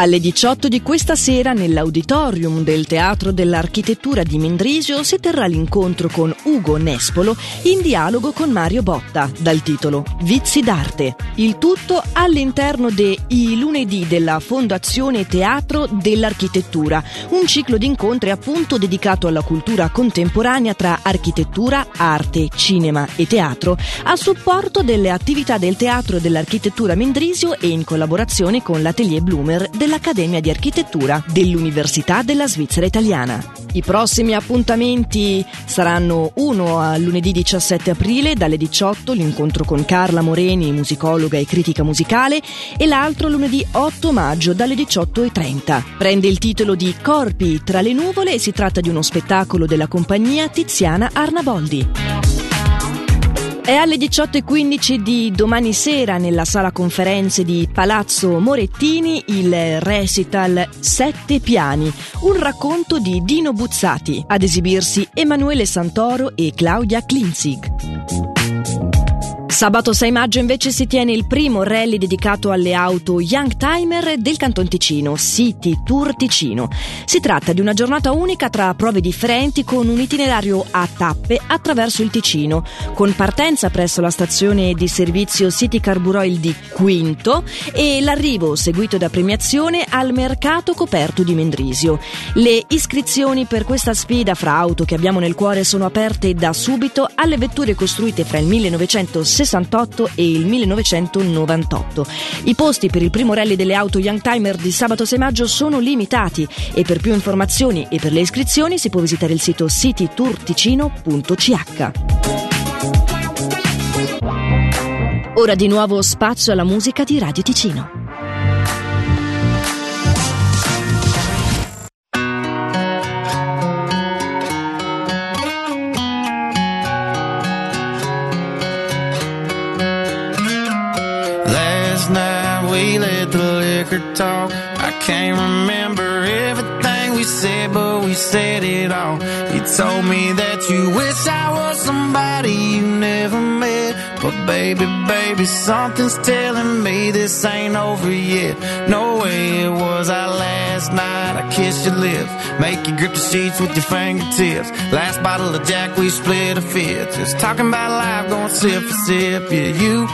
Alle 18 di questa sera nell'auditorium del Teatro dell'Architettura di Mendrisio si terrà l'incontro con Ugo Nespolo in dialogo con Mario Botta dal titolo Vizi d'arte. Il tutto all'interno dei lunedì della Fondazione Teatro dell'Architettura, un ciclo di incontri appunto dedicato alla cultura contemporanea tra architettura, arte, cinema e teatro a supporto delle attività del Teatro dell'Architettura Mendrisio e in collaborazione con l'Atelier Bloomer dell'Accademia di Architettura dell'Università della Svizzera Italiana. I prossimi appuntamenti saranno uno a lunedì 17 aprile dalle 18 l'incontro con Carla Moreni, musicologa e critica musicale, e l'altro lunedì 8 maggio dalle 18.30. Prende il titolo di Corpi tra le nuvole e si tratta di uno spettacolo della compagnia Tiziana Arnaboldi. È alle 18.15 di domani sera nella sala conferenze di Palazzo Morettini il recital Sette Piani, un racconto di Dino Buzzati, ad esibirsi Emanuele Santoro e Claudia Klinzig. Sabato 6 maggio invece si tiene il primo rally dedicato alle auto Young Timer del Canton Ticino, City Tour Ticino. Si tratta di una giornata unica tra prove differenti con un itinerario a tappe attraverso il Ticino, con partenza presso la stazione di servizio City Carburoil di Quinto e l'arrivo seguito da premiazione al mercato coperto di Mendrisio. Le iscrizioni per questa sfida fra auto che abbiamo nel cuore sono aperte da subito alle vetture costruite fra il 1960 1968 e il 1998. I posti per il primo rally delle auto Youngtimer di sabato 6 maggio sono limitati e per più informazioni e per le iscrizioni si può visitare il sito citytourticino.ch. Ora di nuovo spazio alla musica di Radio Ticino. Said, but we said it all. You told me that you wish I was somebody you never met. But baby, baby, something's telling me this ain't over yet. No way it was our last night. I kissed your lips, make you grip the sheets with your fingertips. Last bottle of Jack, we split a fifth. Just talking about life, going sip for sip. Yeah, you,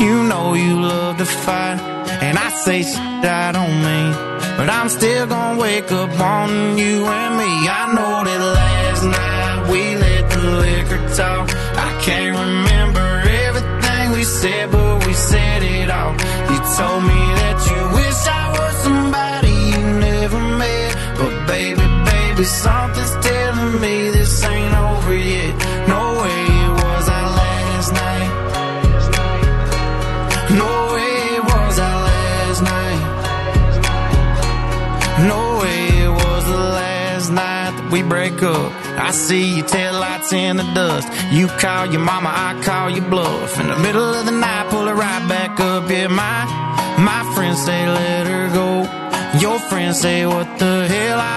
you know you love to fight. And I say shit I don't mean. But I'm still gonna wake up on you and me. I know that last night we let the liquor talk. I can't remember everything we said, but we said it all. You told me that you wish I was somebody you never met. But baby, baby, something's we break up. I see your taillights in the dust. You call your mama, I call your bluff. In the middle of the night, pull it right back up. Yeah, my my friends say let her go. Your friends say what the hell? I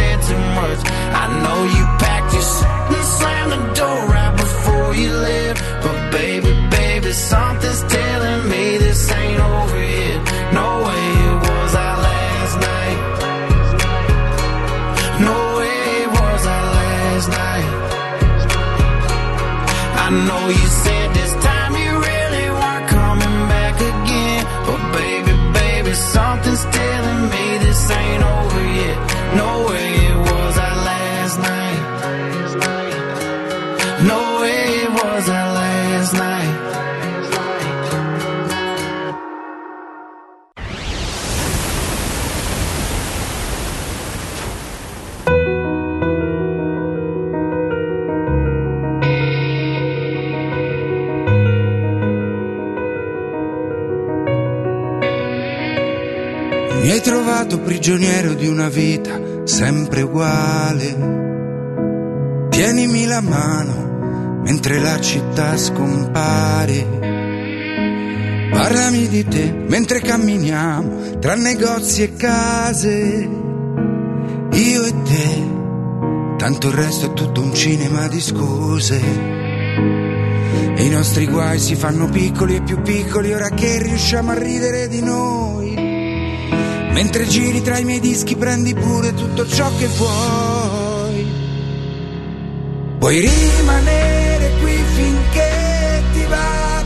said too much. I know you packed your shit and slammed the door right before you left, but baby, baby, something's telling me this ain't over yet. No way it was our last night. No way it was our last night. I know you said stato prigioniero di una vita sempre uguale. Tienimi la mano mentre la città scompare. Parlami di te mentre camminiamo tra negozi e case. Io e te, tanto il resto è tutto un cinema di scuse. E i nostri guai si fanno piccoli e più piccoli ora che riusciamo a ridere di noi. Mentre giri tra i miei dischi prendi pure tutto ciò che vuoi. Puoi rimanere qui finché ti va.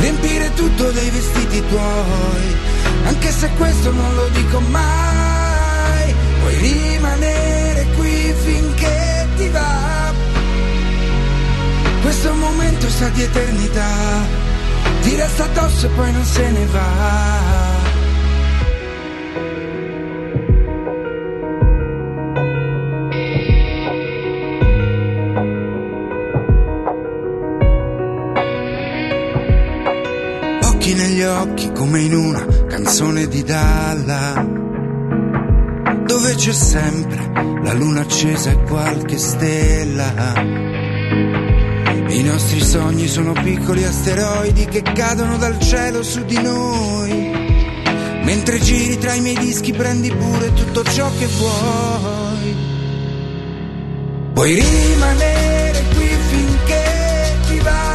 Riempire tutto dei vestiti tuoi. Anche se questo non lo dico mai. Puoi rimanere qui finché ti va. Questo momento sa di eternità. Ti resta addosso e poi non se ne va. Occhi come in una canzone di Dalla, dove c'è sempre la luna accesa e qualche stella. I nostri sogni sono piccoli asteroidi che cadono dal cielo su di noi. Mentre giri tra i miei dischi prendi pure tutto ciò che vuoi. Puoi rimanere qui finché ti va.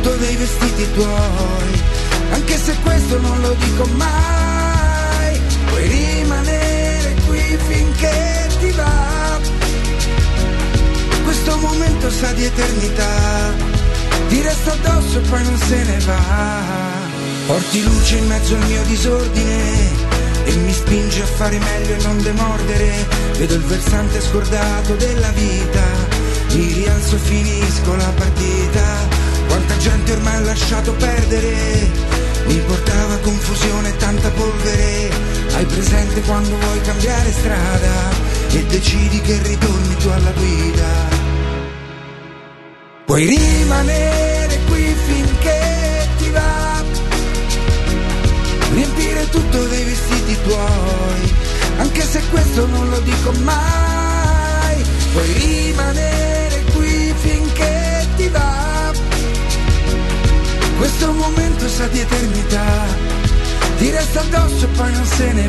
Tutto dei vestiti tuoi. Anche se questo non lo dico mai. Puoi rimanere qui finché ti va. Questo momento sa di eternità. Ti resta addosso e poi non se ne va. Porti luce in mezzo al mio disordine e mi spinge a fare meglio e non demordere. Vedo il versante scordato della vita, mi rialzo e finisco la partita. Quanta gente ormai ha lasciato perdere, mi portava confusione e tanta polvere. Hai presente quando vuoi cambiare strada e decidi che ritorni tu alla guida. Puoi rimanere qui finché ti va riempire tutto dei vestiti tuoi, anche se questo non lo dico mai, puoi rimanere qui finché ti va. Questo momento sa di eternità, ti resta addosso e poi non se ne